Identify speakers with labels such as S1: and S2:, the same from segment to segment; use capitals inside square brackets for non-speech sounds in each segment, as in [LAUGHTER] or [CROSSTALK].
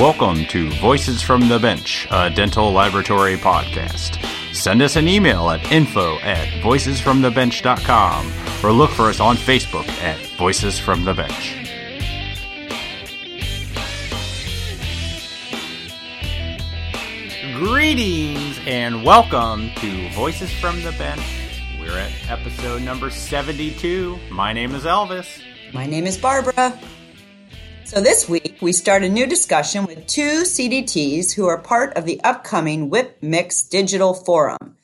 S1: Welcome to Voices from the Bench, a dental laboratory podcast. Send us an email at info at voicesfromthebench.com or look for us on Facebook at Voices from the Bench. Greetings and welcome to Voices from the Bench. We're at episode number 72. My name is Elvis.
S2: My name is Barbara. So this week we start a new discussion with two CDTs who are part of the upcoming Whip Mix Digital Forum.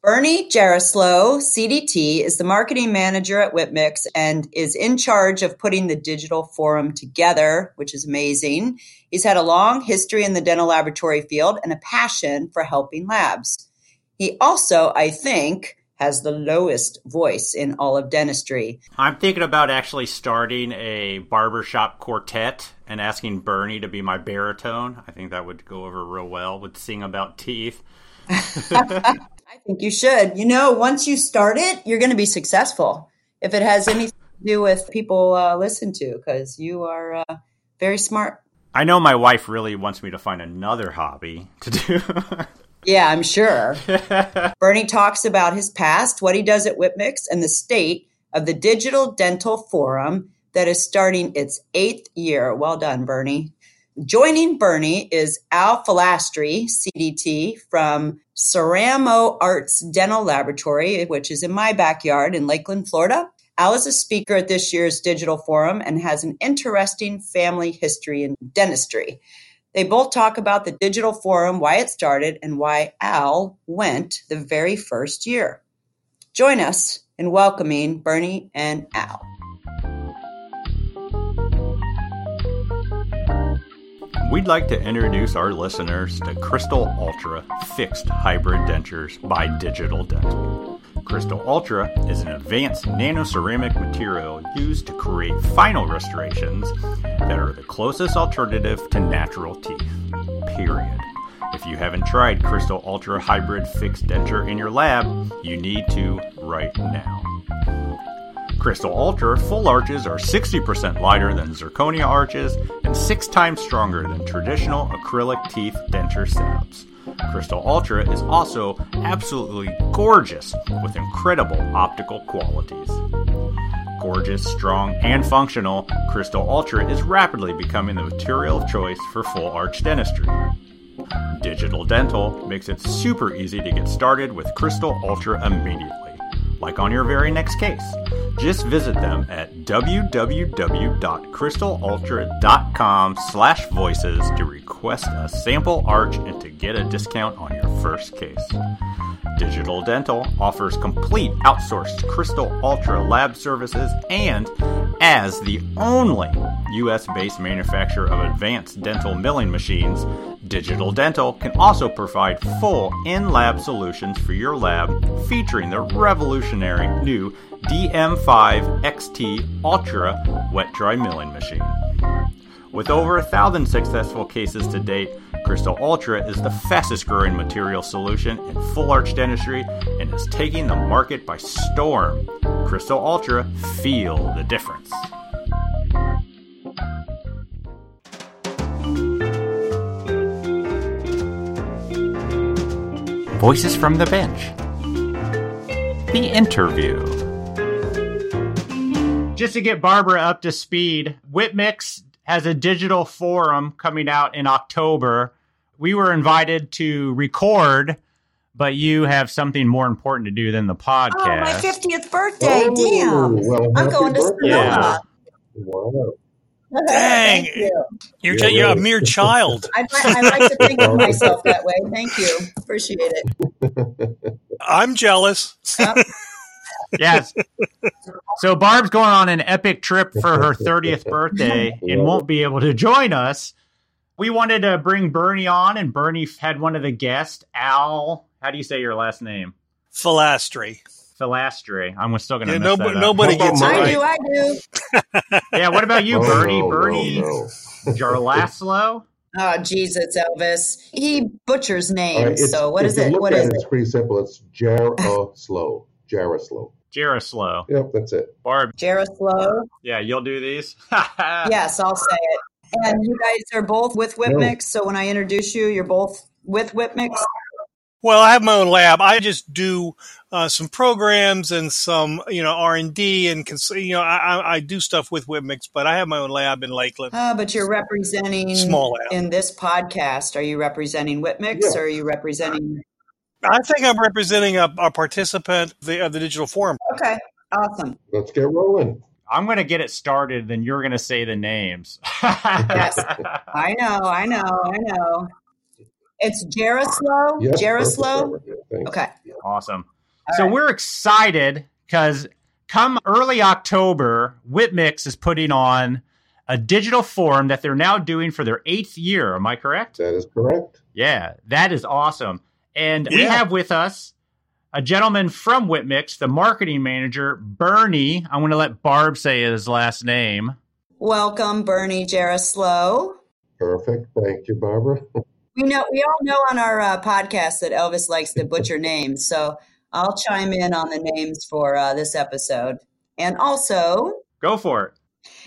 S2: Bernie Jaroslow, CDT, is the marketing manager at WhipMix and is in charge of putting the digital forum together, which is amazing. He's had a long history in the dental laboratory field and a passion for helping labs. He also, I think, has the lowest voice in all of dentistry.
S1: I'm thinking about actually starting a barbershop quartet and asking Bernie to be my baritone. I think that would go over real well. Would sing about teeth. [LAUGHS]
S2: I think you should. You know, once you start it, you're going to be successful. If it has anything to do with people uh, listen to, because you are uh, very smart.
S1: I know my wife really wants me to find another hobby to do. [LAUGHS]
S2: yeah, I'm sure. [LAUGHS] Bernie talks about his past, what he does at WhipMix, and the state of the Digital Dental Forum that is starting its eighth year. Well done, Bernie. Joining Bernie is Al Fillastre, CDT, from Ceramo Arts Dental Laboratory, which is in my backyard in Lakeland, Florida. Al is a speaker at this year's digital forum and has an interesting family history in dentistry. They both talk about the digital forum, why it started, and why Al went the very first year. Join us in welcoming Bernie and Al.
S1: We'd like to introduce our listeners to Crystal Ultra Fixed Hybrid Dentures by Digital Dental. Crystal Ultra is an advanced nanoceramic material used to create final restorations that are the closest alternative to natural teeth. Period. If you haven't tried Crystal Ultra Hybrid Fixed Denture in your lab, you need to right now. Crystal Ultra full arches are 60% lighter than zirconia arches and six times stronger than traditional acrylic teeth denture setups. Crystal Ultra is also absolutely gorgeous with incredible optical qualities. Gorgeous, strong, and functional, Crystal Ultra is rapidly becoming the material of choice for full arch dentistry. Digital Dental makes it super easy to get started with Crystal Ultra immediately, like on your very next case. Just visit them at www.crystalultra.com slash voices to request a sample arch and to get a discount on your first case. Digital Dental offers complete outsourced Crystal Ultra lab services and, as the only US based manufacturer of advanced dental milling machines, Digital Dental can also provide full in lab solutions for your lab featuring the revolutionary new DM5 XT Ultra wet dry milling machine. With over a thousand successful cases to date, Crystal Ultra is the fastest growing material solution in full arch dentistry and is taking the market by storm. Crystal Ultra, feel the difference. Voices from the Bench. The interview. Just to get Barbara up to speed, WhipMix has a digital forum coming out in October. We were invited to record, but you have something more important to do than the podcast. Oh,
S2: my 50th birthday. Oh, Damn. Well, I'm going to Sonoma. Yeah.
S3: Wow. Dang, you. you're yeah, you're a mere child. [LAUGHS]
S2: I, I, like to think of myself that way. Thank you, appreciate it.
S3: I'm jealous. Yep. [LAUGHS]
S1: yes. [LAUGHS] So Barb's going on an epic trip for her 30th birthday and won't be able to join us. We wanted to bring Bernie on, and Bernie had one of the guests, Al. How do you say your last name?
S3: Fillastre.
S1: Fillastre. I'm still going to
S3: yeah, nobody, nobody gets it
S2: I do. I do. [LAUGHS]
S1: yeah. What about you, [LAUGHS] oh, Bernie? No, Bernie no, no. [LAUGHS] Jarlaslo.
S2: Oh Jesus, Elvis! He butchers names. Right, so what is it? What is it?
S4: It's pretty simple. It's Jaroslow. Jaroslow.
S1: Jaroslow.
S4: Yep, that's it.
S1: Barb.
S2: Jaroslow.
S1: Yeah, you'll do these.
S2: yes, I'll say it. And you guys are both with Whipmix. So when I introduce you, you're both with Whipmix.
S3: Well, I have my own lab. I just do uh, some programs and some, you know, R and D, and cons- you know, I, I do stuff with Whipmix, but I have my own lab in Lakeland.
S2: Uh, but you're representing
S3: Small lab.
S2: in this podcast. Are you representing Whipmix
S4: Yeah.
S2: or are you representing?
S3: I think I'm representing a, a participant of the, of the digital forum.
S2: Okay, awesome.
S4: Let's get rolling.
S1: I'm going to get it started, then you're going to say the names. [LAUGHS]
S2: Yes. I know, I know, I know. It's Jaroslow.
S4: Yes,
S2: Jaroslow.
S4: perfect, Barbara. Yeah, thanks.
S2: Okay.
S1: Awesome.
S2: All
S1: so
S2: right.
S1: we're excited because come early October, Whip Mix is putting on a digital forum that they're now doing for their eighth year. Am I correct?
S4: That is correct.
S1: Yeah, that is awesome. And we have with us a gentleman from Whip Mix, the marketing manager, Bernie. I'm going to let Barb say his last name.
S2: Welcome, Bernie Jaroslow.
S4: Perfect. Thank you, Barbara. [LAUGHS]
S2: We know we all know on our uh, podcast that Elvis likes to butcher names, so I'll chime in on the names for uh, this episode. And also,
S1: Go for it.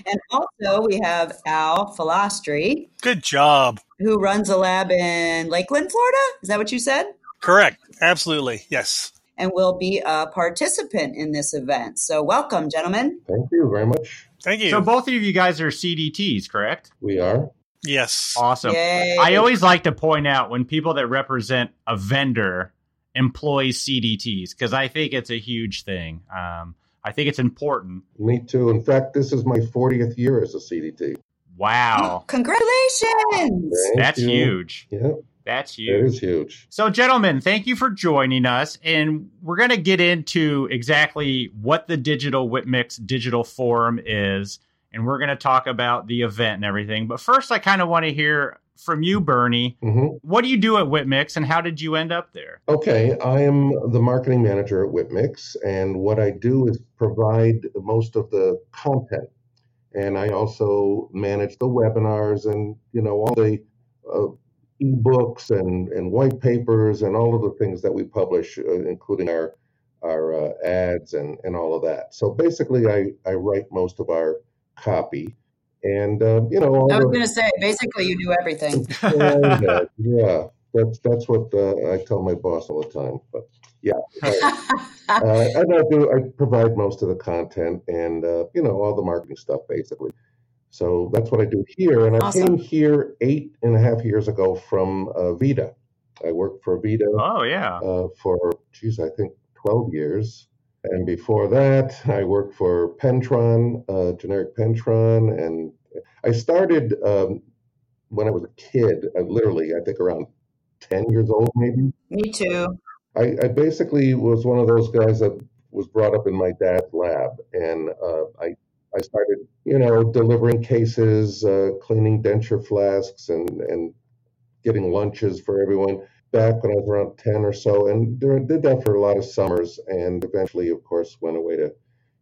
S2: and also we have Al Fillastre,
S3: Good job.
S2: who runs a lab in Lakeland, Florida. Is that what you said?
S3: Correct. Absolutely. Yes.
S2: And will be a participant in this event. So welcome, gentlemen.
S4: Thank you very much.
S3: Thank you.
S1: So both of you guys are CDTs, correct?
S4: We are.
S3: Yes.
S1: Awesome.
S2: Yay.
S1: I always like to point out when people that represent a vendor employ CDTs because I think it's a huge thing. Um, I think it's important.
S4: Me too. In fact, this is my 40th year as a CDT.
S1: Wow, [GASPS]
S2: Congratulations.
S4: Thank
S1: that's
S4: you.
S1: huge.
S4: Yeah,
S1: That's huge.
S4: is huge.
S1: So, gentlemen, thank you for joining us. And we're going to get into exactly what the Digital Whip Mix Digital Forum is. And we're going to talk about the event and everything. But first, I kind of want to hear from you, Bernie.
S4: hmm
S1: What do you do at Whip Mix and how did you end up there?
S4: Okay, I am the marketing manager at Whip Mix, and what I do is provide most of the content, and I also manage the webinars and you know all the uh, ebooks and and white papers and all of the things that we publish, uh, including our our uh, ads and and all of that. So basically, I I write most of our copy, and uh, you know all
S2: I was going to say, basically, you do everything. [LAUGHS]
S4: yeah, yeah, that's that's what uh, I tell my boss all the time. But yeah, [LAUGHS] uh, and I do. I provide most of the content and uh, you know all the marketing stuff basically. So that's what I do here. And I
S2: Awesome.
S4: came here eight and a half years ago from uh, Vita. I worked for Vita
S1: Oh, yeah.
S4: uh, for, geez, I think 12 years. And before that, I worked for Pentron, uh, Jeneric Pentron. And I started um, when I was a kid, uh, literally, I think around 10 years old, maybe.
S2: Me too.
S4: I, I basically was one of those guys that was brought up in my dad's lab. And uh, I, I started, you know, delivering cases, uh, cleaning denture flasks, and, and getting lunches for everyone back when I was around 10 or so, and did that for a lot of summers, and eventually, of course, went away to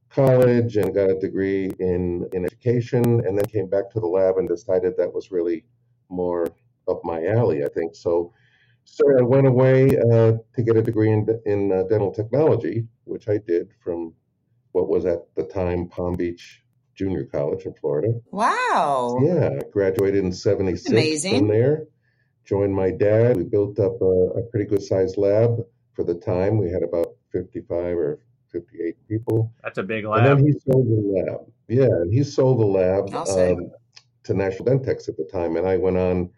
S4: college and got a degree in, in education, and then came back to the lab and decided that was really more up my alley, I think. So, so I went away uh, to get a degree in, in uh, dental technology, which I did from what was at the time Palm Beach Junior College in Florida.
S2: Wow.
S4: Yeah, I graduated in 76
S2: Amazing.
S4: from there. Joined my dad. We built up a, a pretty good sized lab for the time. We had about 55 or 58 people.
S1: That's a big lab.
S4: And then
S1: lab.
S4: he sold the lab. Yeah, and he sold the lab um, to National Dentex at the time. And I went on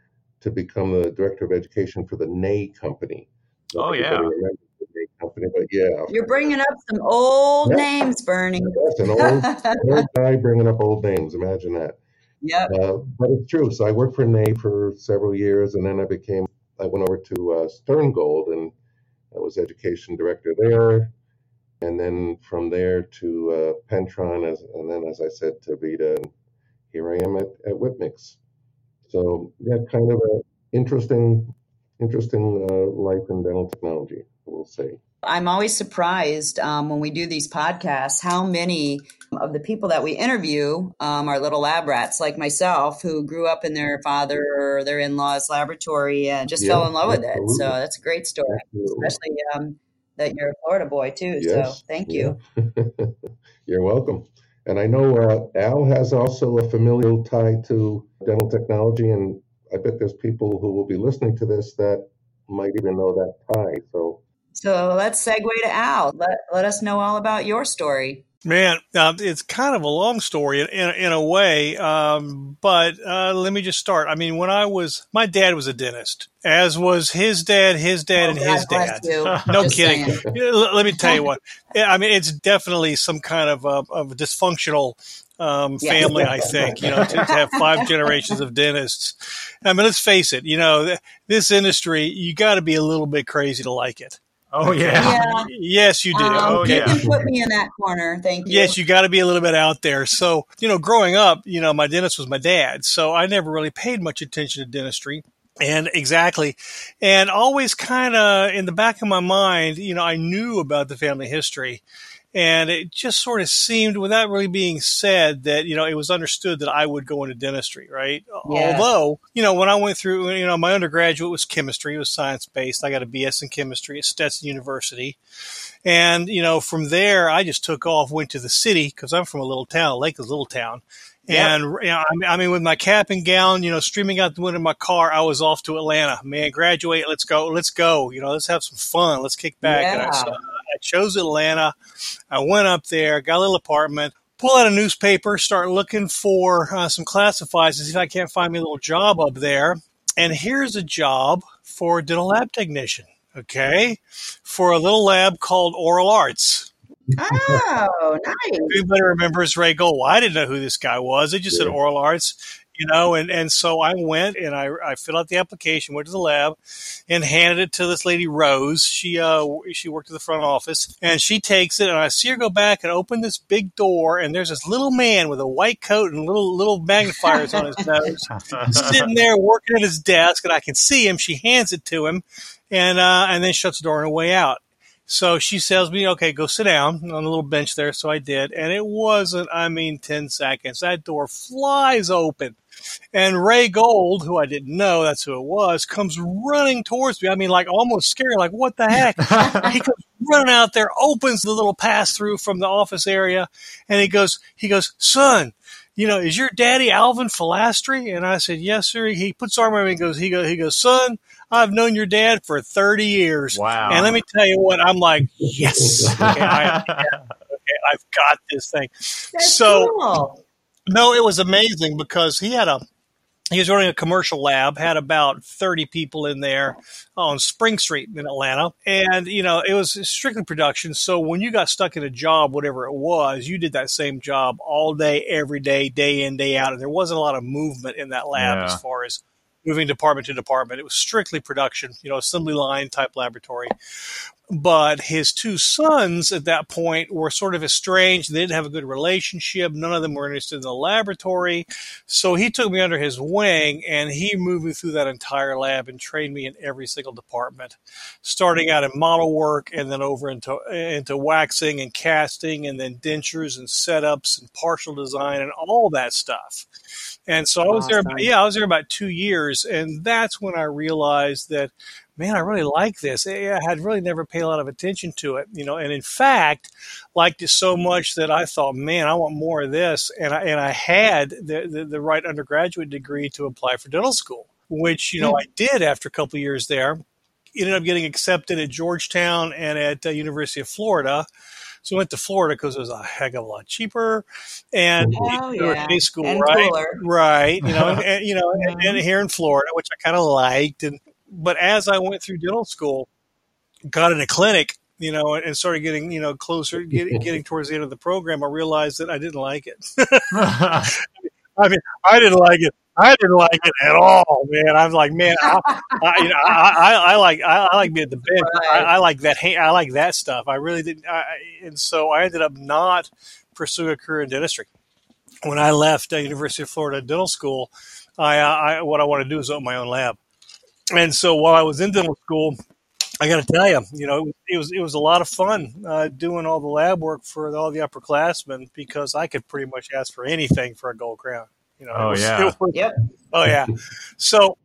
S4: to become the director of education for the Ney company.
S1: Oh, yeah.
S4: remembers the Ney company, but yeah,
S2: You're bringing up some old
S4: Yeah.
S2: names, Bernie.
S4: that's an old, an old [LAUGHS] guy bringing up old names. Imagine that.
S2: Yep.
S4: Uh, but it's true. So I worked for Ney for several years, and then I became, I went over to uh, Sterngold, and I was education director there. And then from there to uh, Pentron, as, and then, as I said, to Vita, and here I am at, at Whip Mix. So yeah, kind of a interesting, interesting uh, life in dental technology, we'll say.
S2: I'm always surprised um, when we do these podcasts how many of the people that we interview um, are little lab rats like myself who grew up in their father or their in law's laboratory and just
S4: Yeah,
S2: fell in love with it. So that's a great story,
S4: Absolutely.
S2: especially um, that you're a Florida boy too.
S4: Yes,
S2: So thank you.
S4: yeah. [LAUGHS] You're welcome. And I know uh, Al has also a familial tie to dental technology, and I bet there's people who will be listening to this that might even know that tie. So,
S2: so let's segue to Al. Let, let us know all about your story.
S3: Man, uh, it's kind of a long story in, in, in a way, um, but uh, let me just start. I mean, when I was, my dad was a dentist, as was his dad, his dad, oh, and his dad. [LAUGHS] no just kidding. let me tell you what. I mean, it's definitely some kind of, uh, of a dysfunctional um, [LAUGHS] family, I think, you know, to, to, have five generations of dentists. I mean, let's face it, you know, this industry, you got to be a little bit crazy to like it.
S1: Oh yeah. yeah.
S3: Yes, you do. Um,
S2: oh you yeah. You can put me in that corner. Thank you.
S3: Yes, you got to be a little bit out there. So, you know, growing up, you know, my dentist was my dad, so I never really paid much attention to dentistry. And exactly. And always kind of in the back of my mind, you know, I knew about the family history. And it just sort of seemed, without really being said, that, you know, it was understood that I would go into dentistry, right? Yeah. Although, you know, when I went through, you know, my undergraduate was chemistry, it was science based. I got a BS in chemistry at Stetson University. And, you know, from there, I just took off, went to the city because I'm from a little town, Lake is a little town. And you know, I mean, with my cap and gown, you know, streaming out the window of my car, I was off to Atlanta. Man, graduate, let's go, let's go. You know, let's have some fun, let's kick back. Yeah. And I, so I chose Atlanta. I went up there, got a little apartment, pull out a newspaper, start looking for uh, some classifieds to see if I can't find me a little job up there. And here's a job for a dental lab technician. Okay, for a little lab called Oral Arts.
S2: Oh, [LAUGHS] nice.
S3: Everybody remembers Ray Gold. I didn't know who this guy was. They just yeah. said oral arts, you know, and, and so I went and I, I filled out the application, went to the lab and handed it to this lady, Rose. She, uh, she worked at the front office and she takes it and I see her go back and open this big door and there's this little man with a white coat and little, little magnifiers on his [LAUGHS] nose sitting there working at his desk and I can see him. She hands it to him and, uh, and then shuts the door on her way out. So she tells me, okay, go sit down on the little bench there. So I did. And it wasn't, I mean, 10 seconds. That door flies open. And Ray Gold, who I didn't know, that's who it was, comes running towards me. I mean, like almost scared, like, what the heck? [LAUGHS] he comes running out there, opens the little pass through from the office area, and he goes, he goes, son, you know, is your daddy Alvin Fillastre? And I said, yes, sir. He puts arm around me and goes, he goes, he goes, son, I've known your dad for 30 years.
S1: Wow.
S3: And let me tell you what, I'm like, yes. [LAUGHS] Okay, I, okay I've got this thing.
S2: That's so, cool.
S3: no, it was amazing because he had a, he was running a commercial lab, had about 30 people in there on Spring Street in Atlanta. And, you know, it was strictly production. So when you got stuck in a job, whatever it was, you did that same job all day, every day, day in, day out. And there wasn't a lot of movement in that lab yeah. as far as moving department to department. It was strictly production, you know, assembly line type laboratory. But his two sons at that point were sort of estranged. They didn't have a good relationship. None of them were interested in the laboratory. So he took me under his wing and he moved me through that entire lab and trained me in every single department, starting out in model work and then over into, into waxing and casting and then dentures and setups and partial design and all that stuff. And so I was awesome. there. Yeah, I was there about two years, and that's when I realized that, man, I really like this. I had really never paid a lot of attention to it, you know. And in fact, liked it so much that I thought, man, I want more of this. And I and I had the the, the right undergraduate degree to apply for dental school, which you know mm. I did after a couple years there. Ended up getting accepted at Georgetown and at uh, University of Florida. So we went to Florida because it was a heck of a lot cheaper, and
S2: oh, you know, yeah.
S3: day school,
S2: and
S3: right?
S2: Cooler.
S3: Right. You know, and, [LAUGHS] and you know, and, and, here in Florida, which I kind of liked, and but as I went through dental school, got in a clinic, you know, and started getting you know closer, [LAUGHS] getting getting towards the end of the program, I realized that I didn't like it. [LAUGHS] [LAUGHS] I mean, I didn't like it. I didn't like it at all, man. I was like, man, I, I, you know, I, I, I like I, like being at the bench. Right. I, like that. I like that stuff. I really didn't. and so I ended up not pursuing a career in dentistry. When I left uh, University of Florida Dental School, I, I what I want to do is open my own lab. And so while I was in dental school, I got to tell you, you know, it was it was a lot of fun uh, doing all the lab work for all the upperclassmen because I could pretty much ask for anything for a gold crown. You know,
S1: oh was, [LAUGHS] yeah,
S2: was, yep.
S3: Oh yeah. So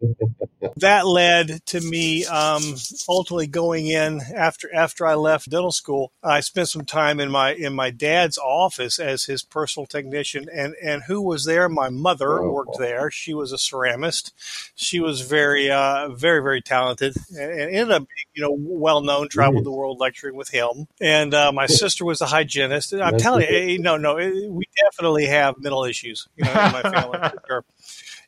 S3: that led to me um, ultimately going in after after I left dental school. I spent some time in my in my dad's office as his personal technician, and and who was there? My mother
S4: Oh.
S3: worked there. She was a ceramist. She was very uh, very very talented, and, and ended up being you know well known. Traveled the world lecturing with him, and uh, my sister was a hygienist. I'm telling you, eh, no no, eh, we definitely have mental issues, you know, in my family.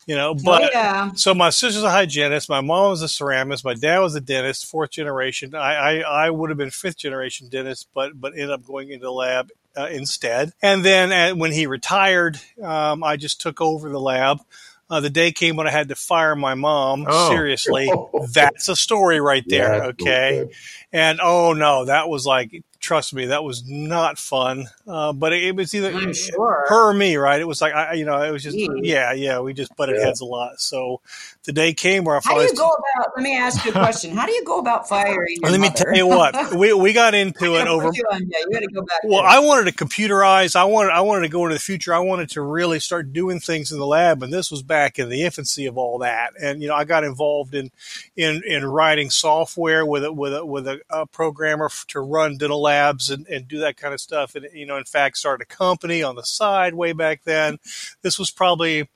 S3: For sure. You know,
S2: oh,
S3: but
S2: yeah.
S3: so my sister's a hygienist. My mom was a ceramist. My dad was a dentist, fourth generation. I, I, I would have been fifth generation dentist, but but ended up going into the lab uh, instead. And then uh, when he retired, um, I just took over the lab. Uh, the day came when I had to fire my mom.
S1: Oh.
S3: Seriously, [LAUGHS] that's a story right there.
S4: Yeah, that's
S3: okay.
S4: Good.
S3: And oh no, that was like, trust me, that was not fun. Uh, but it, it was either
S2: I'm sure.
S3: her or me, right? It was like, I, you know, it was just,
S2: Gee.
S3: yeah, yeah, we just butted
S4: Yeah.
S3: heads a lot. So the day came where I
S2: How do you go about? Let me ask you a question. How do you go about firing? Your
S3: let me tell you what, we, we got into it over.
S2: you on- yeah, you got to go back.
S3: Well,
S2: there.
S3: I wanted to computerize. I wanted I wanted to go into the future. I wanted to really start doing things in the lab, and this was back in the infancy of all that. And you know, I got involved in in, in writing software with a, with a, with a, a programmer to run dental labs and, and do that kind of stuff. And you know, in fact, started a company on the side way back then. This was probably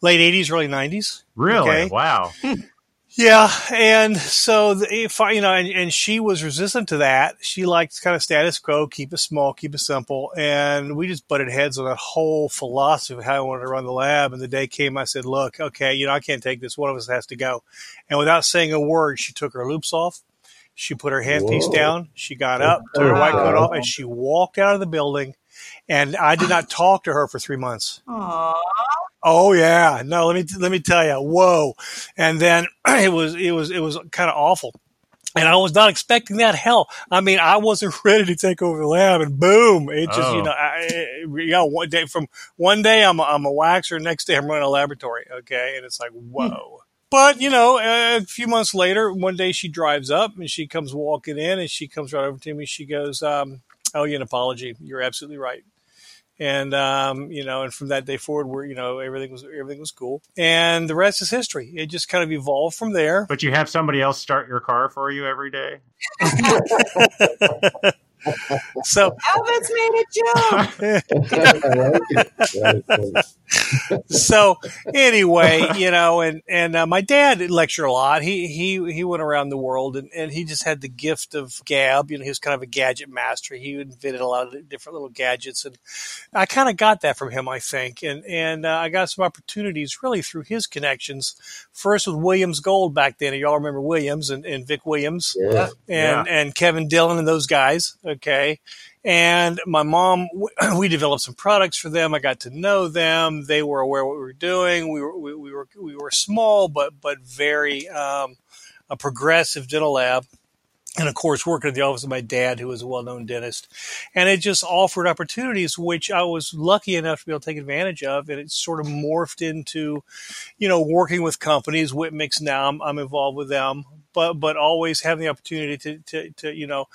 S3: late '80s, early '90s.
S1: Really?
S3: Okay.
S1: Wow. [LAUGHS]
S3: Yeah, and so the, if I, you know, and, and she was resistant to that. She liked kind of status quo, keep it small, keep it simple, and we just butted heads on that whole philosophy of how I wanted to run the lab. And the day came, I said, "Look, okay, you know, I can't take this. One of us has to go." And without saying a word, she took her loupes off. She put her handpiece
S4: Whoa.
S3: down. She got up, took her white coat off, and she walked out of the building. And I did not talk to her for three months.
S2: Aw.
S3: Oh yeah, no. Let me let me tell you, whoa! And then [CLEARS THROAT] it was it was it was kind of awful, and I was not expecting that. Hell, I mean, I wasn't [LAUGHS] ready to take over the lab, and boom! It just
S1: Oh.
S3: you know, I, I- you know, one day from one day I'm a, I'm a waxer, next day I'm running a laboratory. Okay, and it's like hmm. whoa. But you know, a few months later, one day she drives up and she comes walking in, and she comes right over to me. She goes, um, "Oh, you an apology? You're absolutely right." and um, you know, and from that day forward, where you know everything was everything was cool, and the rest is history. It just kind of evolved from there.
S1: But you have somebody else start your car for you every day? [LAUGHS]
S3: So,
S2: Elvis made a joke. [LAUGHS] [LAUGHS]
S4: I like it. That is [LAUGHS] funny.
S3: so anyway, you know, and and uh, my dad lectured a lot. He he he went around the world, and, and he just had the gift of gab. You know, he was kind of a gadget master. He invented a lot of different little gadgets, and I kind of got that from him, I think. And and uh, I got some opportunities really through his connections. First with Williams Gold back then. Y'all remember Williams and, and Vic Williams.
S4: Yeah.
S3: and and Kevin Dillon and those guys. Okay. And my mom, [CLEARS THROAT] we developed some products for them. I got to know them. They were aware what we were doing. We were we, we were we were small, but but very um, a progressive dental lab. And of course, working at the office of my dad, who was a well-known dentist, and it just offered opportunities which I was lucky enough to be able to take advantage of. And it sort of morphed into, you know, working with companies. Whip Mix now, I'm, I'm involved with them, but but always having the opportunity to, to to you know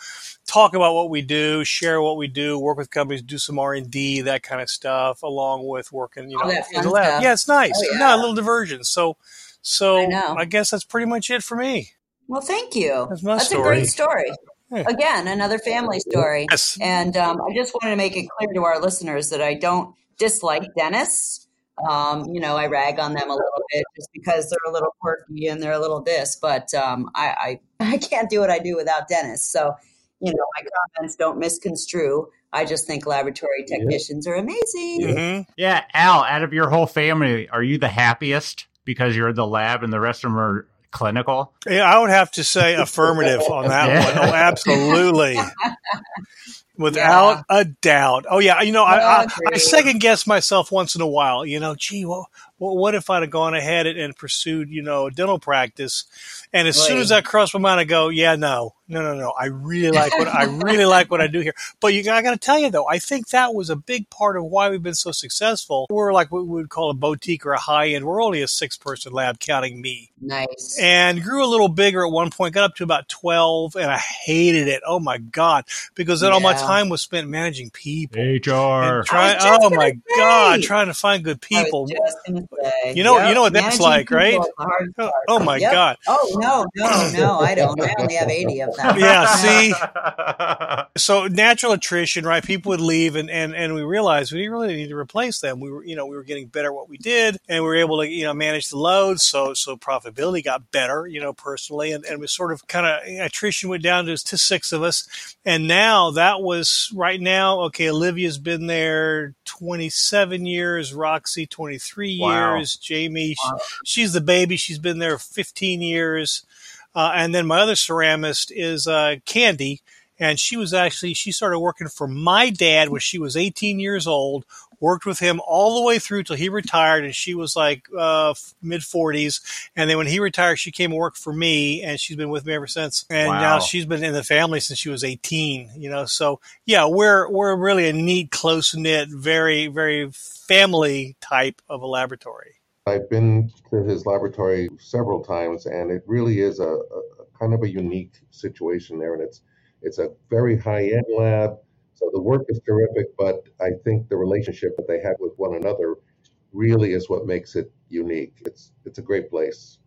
S3: talk about what we do, share what we do, work with companies, do some R and D, that kind of stuff, along with working, you
S2: All
S3: know, in the lab.
S2: stuff.
S3: Yeah, it's nice.
S2: Oh, yeah.
S3: No, a little diversion. So, so
S2: I.
S3: I guess that's pretty much it for me.
S2: Well, thank you.
S3: That's my
S2: a great story.
S3: Yeah.
S2: Again, another family story.
S3: Yes.
S2: And um, I just wanted to make it clear to our listeners that I don't dislike dentists. Um, you know, I rag on them a little bit just because they're a little quirky and they're a little this, but um, I, I [LAUGHS] I can't do what I do without Dennis. So, you know, my comments don't misconstrue. I just think laboratory technicians are amazing.
S3: hmm
S1: Yeah, Al, out of your whole family, are you the happiest because you're in the lab and the rest of them are clinical?
S3: Yeah, I would have to say affirmative on that [LAUGHS]
S1: Yeah.
S3: one. Oh, absolutely. [LAUGHS] Without a doubt. Oh yeah, you know, I, I, I second guess myself once in a while. You know, gee, well, well what if I'd have gone ahead and, and pursued, you know, a dental practice? And as soon as that crossed my mind, I go, yeah, no, no, no, no. I really like what I [LAUGHS] really like what I do here. But you, I got to tell you though, I think that was a big part of why we've been so successful. We're like what we would call a boutique or a high end. We're only a six person lab, counting me
S2: Nice.
S3: and grew a little bigger at one point, got up to about 12, and I hated it. Oh my God. Because then all my time was spent managing people.
S1: HR.
S3: And try,
S2: I was just
S3: oh my
S2: say.
S3: God, trying to find good
S2: I was
S3: people.
S2: Just
S3: You know-
S2: yep,
S3: you know what that's
S2: managing
S3: like, right?
S2: people is the hard
S3: Oh, oh my
S2: Yep.
S3: God.
S2: Oh no, no, no, I don't. I only have eighty of them.
S3: Yeah, see? [LAUGHS] So natural attrition, right? People would leave and, and, and we realized we really need to replace them. We were, you know, we were getting better at what we did and we were able to, you know, manage the loads. So, so profitability got better, you know, personally. And, and we sort of kind of attrition went down to, to six of us. And now that was right now, okay, Olivia's been there 27 years, Roxy 23
S1: Wow.
S3: years, Jamie,
S2: Wow.
S3: she's the baby. She's been there 15 years. Uh, and then my other ceramist is uh, Candy, and she was actually she started working for my dad when she was 18 years old. Worked with him all the way through till he retired, and she was like uh, mid 40s. And then when he retired, she came and worked for me, and she's been with me ever since. And
S1: Wow.
S3: now she's been in the family since she was 18. You know, so yeah, we're we're really a neat, close knit, very very family type of a laboratory.
S4: I've been to his laboratory several times, and it really is a, a, a kind of a unique situation there. And it's it's a very high end lab, so the work is terrific. But I think the relationship that they have with one another really is what makes it unique. It's it's a great place,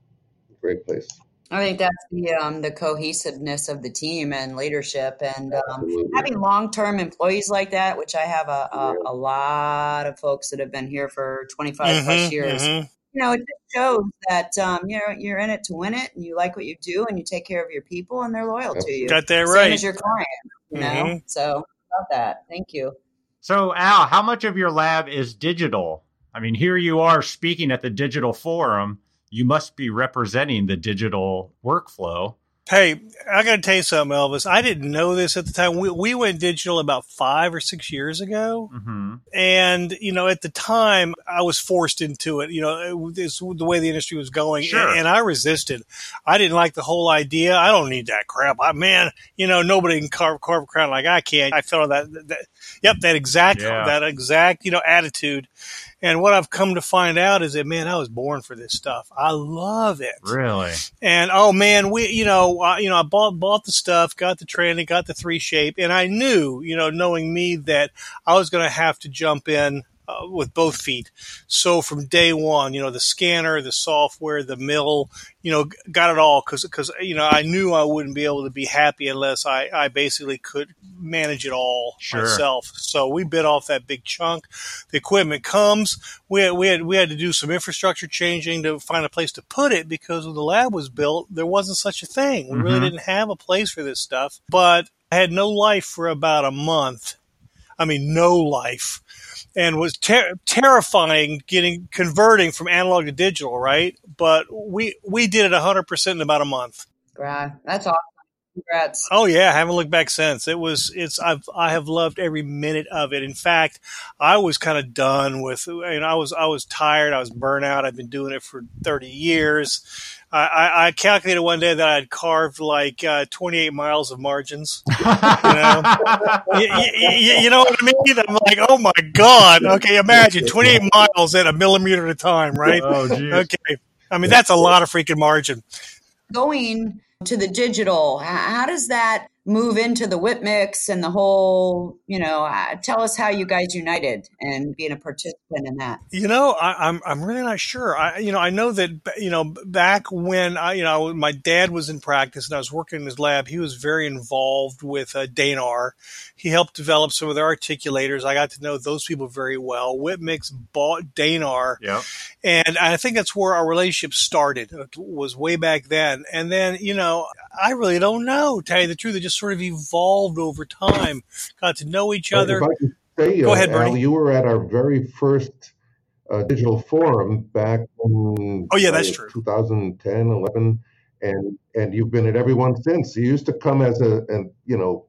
S4: great place.
S2: I think that's the um, the cohesiveness of the team and leadership, and um, having long term employees like that, which I have a, a, a lot of folks that have been here for twenty five
S3: Mhm,
S2: plus years.
S3: mhm.
S2: You know, it just shows that um, you're you're in it to win it, and you like what you do, and you take care of your people, and they're loyal to you.
S3: Got that right.
S2: Same
S3: right.
S2: as your client, you know.
S3: Mhm.
S2: So love that. Thank you.
S1: So, Al, how much of your lab is digital? I mean, here you are speaking at the digital forum. You must be representing the digital workflow.
S3: Hey, I got to tell you something, Elvis. I didn't know this at the time. We, we went digital about five or six years ago.
S1: hmm
S3: And, you know, at the time, I was forced into it. You know, it, it's the way the industry was going.
S1: Sure.
S3: And, and I resisted. I didn't like the whole idea. I don't need that crap. I, man, you know, nobody can carve, carve a crown like I can. I felt that, that yep, that exact,
S1: Yeah.
S3: that exact, you know, attitude. And what I've come to find out is that, man, I was born for this stuff. I love it.
S1: Really?
S3: And oh man, we you know I, you know I bought bought the stuff, got the training, got the 3Shape, and I knew you know knowing me that I was going to have to jump in uh, with both feet. So from day one, you know the scanner, the software, the mill, you know got it all because because you know I knew I wouldn't be able to be happy unless I I basically could manage it all
S1: Sure.
S3: myself. So we bit off that big chunk. The equipment comes. We had, we had we had to do some infrastructure changing to find a place to put it because when the lab was built, there wasn't such a thing. We really
S1: Mhm.
S3: didn't have a place for this stuff. But I had no life for about a month. I mean, no life, and was ter- terrifying getting converting from analog to digital. Right, but we we did it hundred percent in about a month.
S2: Gra- That's awesome. Congrats.
S3: Oh yeah, I haven't looked back since. It was it's I've I have loved every minute of it. In fact, I was kind of done with and I was I was tired. I was burnt out. I've been doing it for thirty years. I, I, I calculated one day that I'd carved like uh, twenty eight miles of margins. You know, [LAUGHS] you, you, you know what I mean? I'm like, oh my god. Okay, imagine twenty eight [LAUGHS] miles at a millimeter at a time, right?
S1: Oh, geez.
S3: Okay, I mean that's a lot of freaking margin.
S2: Going to the digital, how does that move into the whip mix and the whole? You know, uh, tell us how you guys united and being a participant in that.
S3: You know, I, I'm I'm really not sure. I you know I know that you know back when I you know my dad was in practice and I was working in his lab, he was very involved with uh, Denar. He helped develop some of their articulators. I got to know those people very well. Whip Mix bought Denar,
S1: yeah
S3: and I think that's where our relationship started. It was way back then. And then you know I really don't know. Tell you the truth, it just sort of evolved over time. Got to know each other.
S4: If say,
S3: Go
S4: uh,
S3: ahead, Bernie.
S4: Al, you were at our very first uh, digital forum back in
S3: Oh, yeah, that's
S4: uh,
S3: true.
S4: 2010, 11, and and you've been at every one since. You used to come as a, and you know,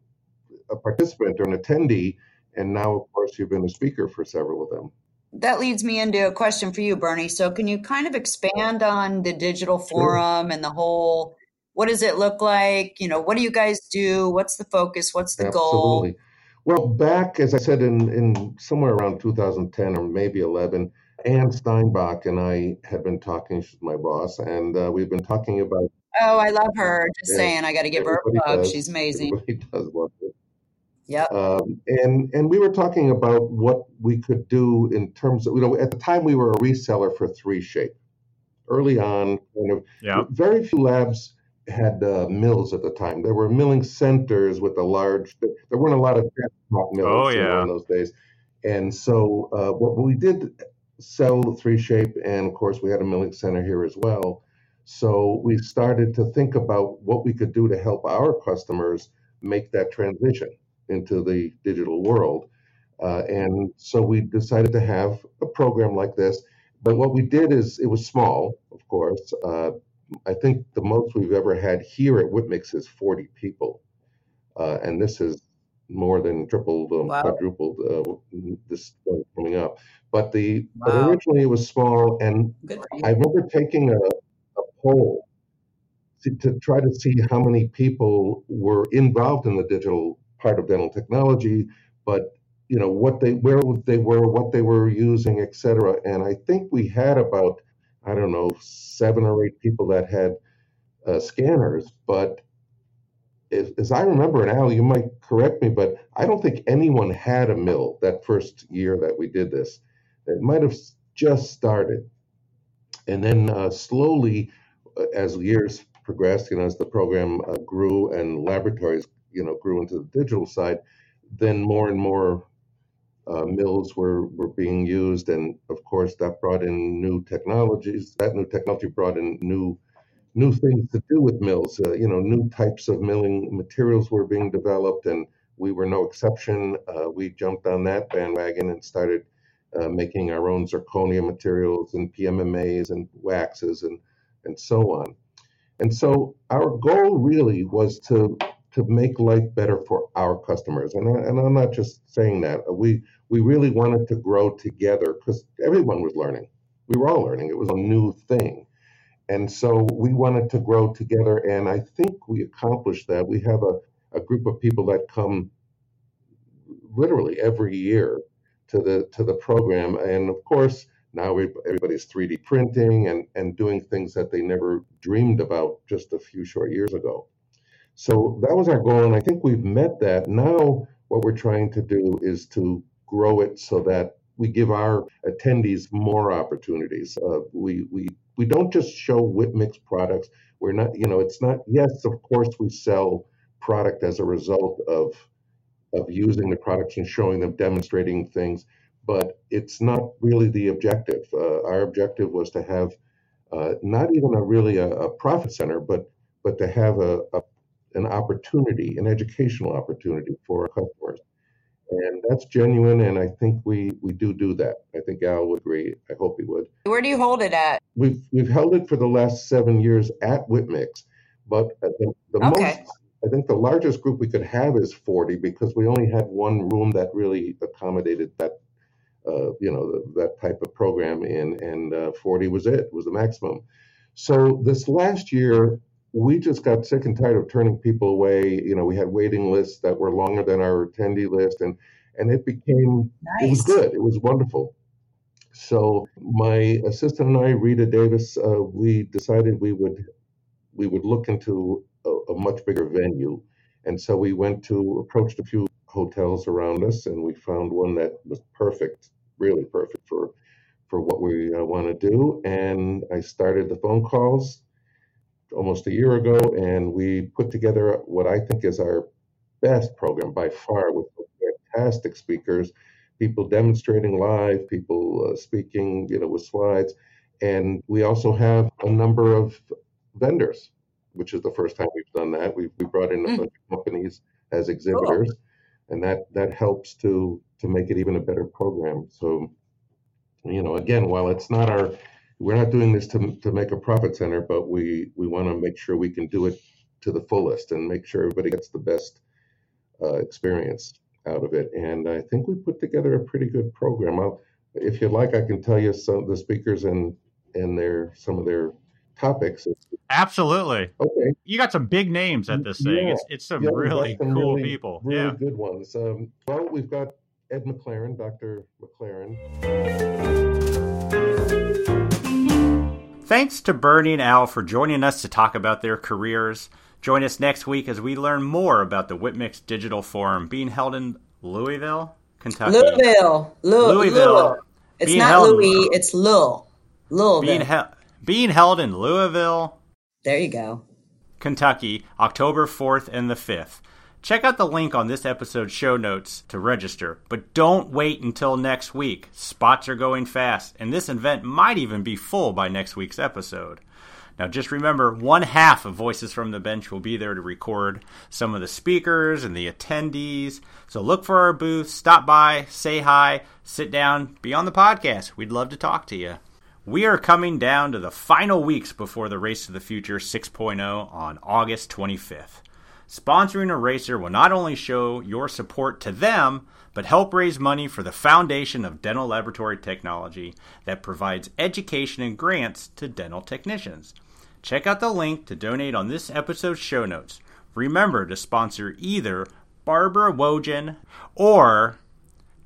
S4: a participant or an attendee, and now of course you've been a speaker for several of them.
S2: That leads me into a question for you, Bernie. So, can you kind of expand on the digital forum and the whole? What does it look like? You know, what do you guys do? What's the focus? What's the goal?
S4: Absolutely. Well, back as I said in in somewhere around 2010 or maybe 11, Ann Steinbach and I had been talking. She's my boss, and uh, we've been talking about
S2: Oh, I love her. Just
S4: Yeah,
S2: saying, I got to give her a
S4: everybody
S2: plug.
S4: does.
S2: She's amazing.
S4: Everybody [LAUGHS] does love it.
S2: Yeah.
S4: Um, and and we were talking about what we could do in terms of you know at the time we were a reseller for 3Shape. Early on, kind of
S1: Yeah.
S4: very few labs had uh, mills at the time. There were milling centers with a large. There weren't a lot of desktop mills
S1: Oh, yeah.
S4: in those days. And so uh, what we did sell 3Shape, and of course we had a milling center here as well. So we started to think about what we could do to help our customers make that transition into the digital world. Uh, and so we decided to have a program like this. But what we did is it was small, of course. Uh, I think the most we've ever had here at Whip Mix is 40 people. Uh, and this is more than tripled, um,
S2: Wow.
S4: quadrupled uh, this coming up. But the but originally it was small, and
S2: Good for you.
S4: I remember taking a, a poll to, to try to see how many people were involved in the digital part of dental technology, but you know what they where they were, what they were using, etc. And I think we had about I don't know seven or eight people that had uh, scanners, but as, as I remember, Al, you might correct me, but I don't think anyone had a mill that first year that we did this. It might have just started. And then uh, slowly, uh, as years progressed, you know, as the program uh, grew and laboratories, you know, grew into the digital side, then more and more uh, mills were, were being used. And of course, that brought in new technologies. That new technology brought in new new things to do with mills. Uh, you know, new types of milling materials were being developed, and we were no exception. Uh, we jumped on that bandwagon and started uh, making our own zirconia materials and PMMAs and waxes and and so on. And so our goal really was to to make life better for our customers. And I, and I'm not just saying that. We we really wanted to grow together because everyone was learning. We were all learning. It was a new thing. And so we wanted to grow together, and I think we accomplished that. We have a, a group of people that come literally every year to the to the program, and of course now we, everybody's 3D printing and and doing things that they never dreamed about just a few short years ago. So that was our goal, and I think we've met that. Now what we're trying to do is to grow it so that we give our attendees more opportunities. Uh, we we we don't just show Whip Mix products. We're not, you know, it's not. Yes, of course, we sell product as a result of of using the products and showing them, demonstrating things, but it's not really the objective. Uh, our objective was to have uh, not even a really a, a profit center, but but to have a, a an opportunity, an educational opportunity for our customers. And that's genuine and i think we we do do that. I think al would agree. I hope he would.
S2: Where do you hold it at?
S4: we've we've held it for the last seven years at whip mix but uh, the, the
S2: Okay.
S4: most i think the largest group we could have is 40 because we only had one room that really accommodated that uh, you know that type of program in and uh, 40 was it was the maximum. So this last year we just got sick and tired of turning people away. You know we had waiting lists that were longer than our attendee list and and it became it was good. It was wonderful. So my assistant and i rita davis uh, we decided we would we would look into a, a much bigger venue. And so we went to approached a few hotels around us and we found one that was perfect really perfect for for what we uh, want to do. And i started the phone calls almost a year ago and we put together what i think is our best program by far with fantastic speakers people demonstrating live people uh, speaking you know with slides. And we also have a number of vendors which is the first time we've done that. We've we brought in a
S2: Mm.
S4: bunch of companies as exhibitors and that that helps to to make it even a better program. So you know again while it's not our we're not doing this to, to make a profit center but we we want to make sure we can do it to the fullest and make sure everybody gets the best uh, experience out of it and i think we put together a pretty good program I'll, if you'd like i can tell you some of the speakers and and their some of their topics
S1: Absolutely.
S4: okay
S1: You got some big names at this thing.
S4: Yeah.
S1: It's it's some
S4: Yeah,
S1: really
S4: some
S1: cool
S4: really-
S1: people.
S4: really
S1: yeah.
S4: good ones um, well we've got ed mclaren dr mclaren
S1: Thanks to Bernie and Al for joining us to talk about their careers. Join us next week as we learn more about the Whip Mix Digital Forum being held in Louisville, Kentucky.
S2: Louisville. Lou-
S1: Louisville.
S2: Louisville. It's
S1: Being
S2: not Louis, it's Lil. Louisville.
S1: Being, he- being held in Louisville,
S2: there you go.
S1: Kentucky, October 4th and the 5th. Check out the link on this episode's show notes to register, but don't wait until next week. Spots are going fast, and this event might even be full by next week's episode. Now, just remember, one half of Voices from the Bench will be there to record some of the speakers and the attendees. So look for our booth, stop by, say hi, sit down, be on the podcast. We'd love to talk to you. We are coming down to the final weeks before the Race to the Future 6.0 on August 25th. Sponsoring a racer will not only show your support to them, but help raise money for the Foundation of Dental Laboratory Technology that provides education and grants to dental technicians. Check out the link to donate on this episode's show notes. Remember to sponsor either Barbara Wojan or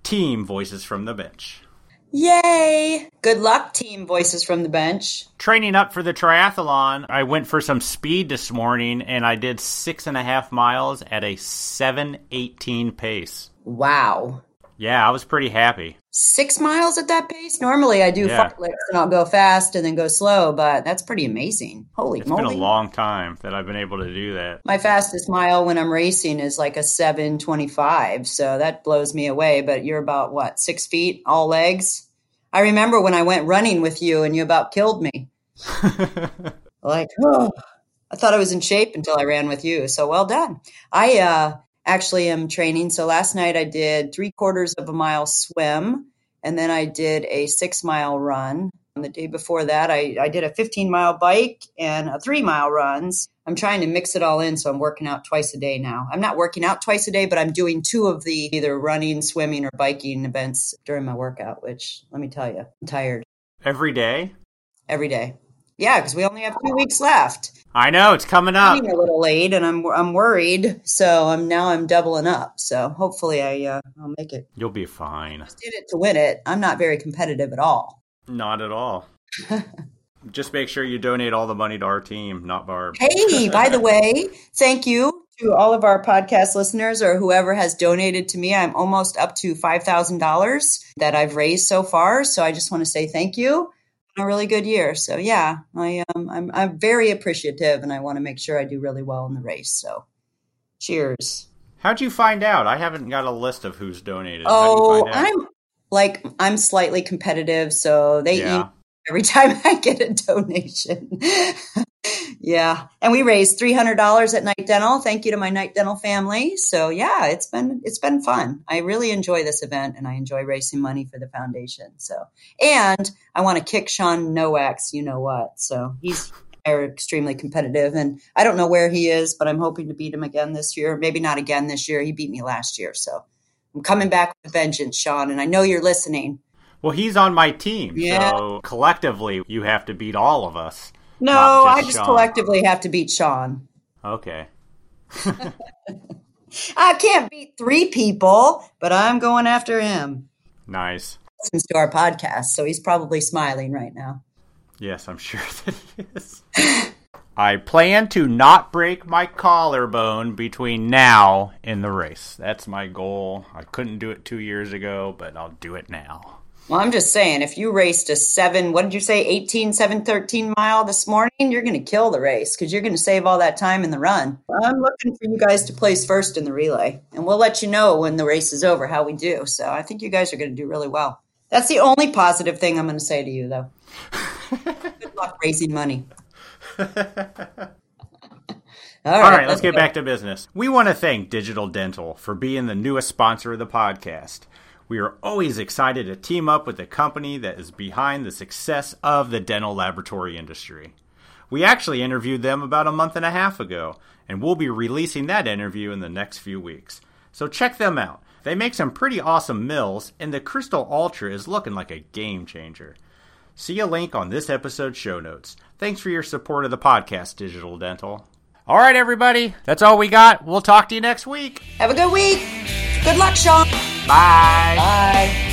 S1: Team Voices from the Bench.
S2: Yay! Good luck, team voices from the bench.
S1: training up for the triathlon, I went for some speed this morning and I did six and a half miles at a 718 pace.
S2: Wow.
S1: Yeah, I was pretty happy.
S2: Six miles at that pace? Normally I do
S1: Yeah.
S2: fartleks and I'll go fast and then go slow, but that's pretty amazing. Holy
S1: It's
S2: moly.
S1: It's been a long time that I've been able to do that.
S2: My fastest mile when I'm racing is like a 725. So that blows me away. But you're about what, six feet, all legs? I remember when I went running with you and you about killed me. [LAUGHS] Like, oh, I thought I was in shape until I ran with you. So well done. I uh, actually am training. So last night I did three quarters of a mile swim and then I did a six mile run. And the day before that, I, I did a 15 mile bike and a three mile runs. I'm trying to mix it all in. So I'm working out twice a day now. I'm not working out twice a day, but I'm doing two of the either running, swimming, or biking events during my workout, which let me tell you, I'm tired
S1: Every day?
S2: every day. Yeah, because we only have two weeks left.
S1: I know, it's coming up.
S2: running a little late and I'm I'm worried. So I'm now I'm doubling up. So hopefully I uh, I'll make it.
S1: You'll be fine.
S2: I Did it to win it. I'm not very competitive at all.
S1: Not at all. [LAUGHS] Just make sure you donate all the money to our team, not Barb.
S2: Hey, by the [LAUGHS] way, thank you to all of our podcast listeners or whoever has donated to me. I'm almost up to five thousand dollars that I've raised so far. So I just want to say thank you. A really good year. So yeah, I um, I'm I'm very appreciative, and I want to make sure I do really well in the race. So, cheers.
S1: How'd you find out? I haven't got a list of who's donated.
S2: Oh? I'm like I'm slightly competitive, so they
S1: Yeah.
S2: eat [LAUGHS] every time I get a donation. [LAUGHS] yeah, and we raised three hundred dollars at Night Dental. Thank you to my Night Dental family. So yeah, it's been it's been fun. I really enjoy this event, and I enjoy raising money for the foundation. So, and I want to kick Sean Nowak's, you know what? So he's are extremely competitive, and I don't know where he is, but I'm hoping to beat him again this year. Maybe not again this year. He beat me last year, so. I'm coming back with vengeance, Sean, and I know you're listening.
S1: Well, he's on my team,
S2: Yeah.
S1: so collectively you have to beat all of us.
S2: No,
S1: just
S2: I just
S1: Sean.
S2: collectively have to beat Sean.
S1: Okay. [LAUGHS]
S2: I can't beat three people, but I'm going after him.
S1: Nice.
S2: Listens to our podcast, so he's probably smiling right now.
S1: Yes, I'm sure [LAUGHS] that he is. I plan to not break my collarbone between now and the race. That's my goal. I couldn't do it two years ago, but I'll do it now.
S2: Well, I'm just saying, if you raced a seven, what did you say, 18, 7, 13 mile this morning, you're going to kill the race because you're going to save all that time in the run. I'm looking for you guys to place first in the relay, and we'll let you know when the race is over how we do. So I think you guys are going to do really well. That's the only positive thing I'm going to say to you, though. [LAUGHS] Good luck raising money. [LAUGHS] All
S1: All right, let's get back to business. We want to thank Digital Dental for being the newest sponsor of the podcast. We are always excited to team up with a company that is behind the success of the dental laboratory industry. We actually interviewed them about a month and a half ago, and we'll be releasing that interview in the next few weeks. So check them out. They make some pretty awesome mills, and the Crystal Ultra is looking like a game changer. See a link on this episode's show notes. Thanks for your support of the podcast, Digital Dental. All right, everybody, that's all we got. We'll talk to you next week.
S2: Have a good week. Good luck, Sean.
S1: Bye.
S2: Bye.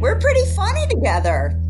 S2: We're pretty funny together.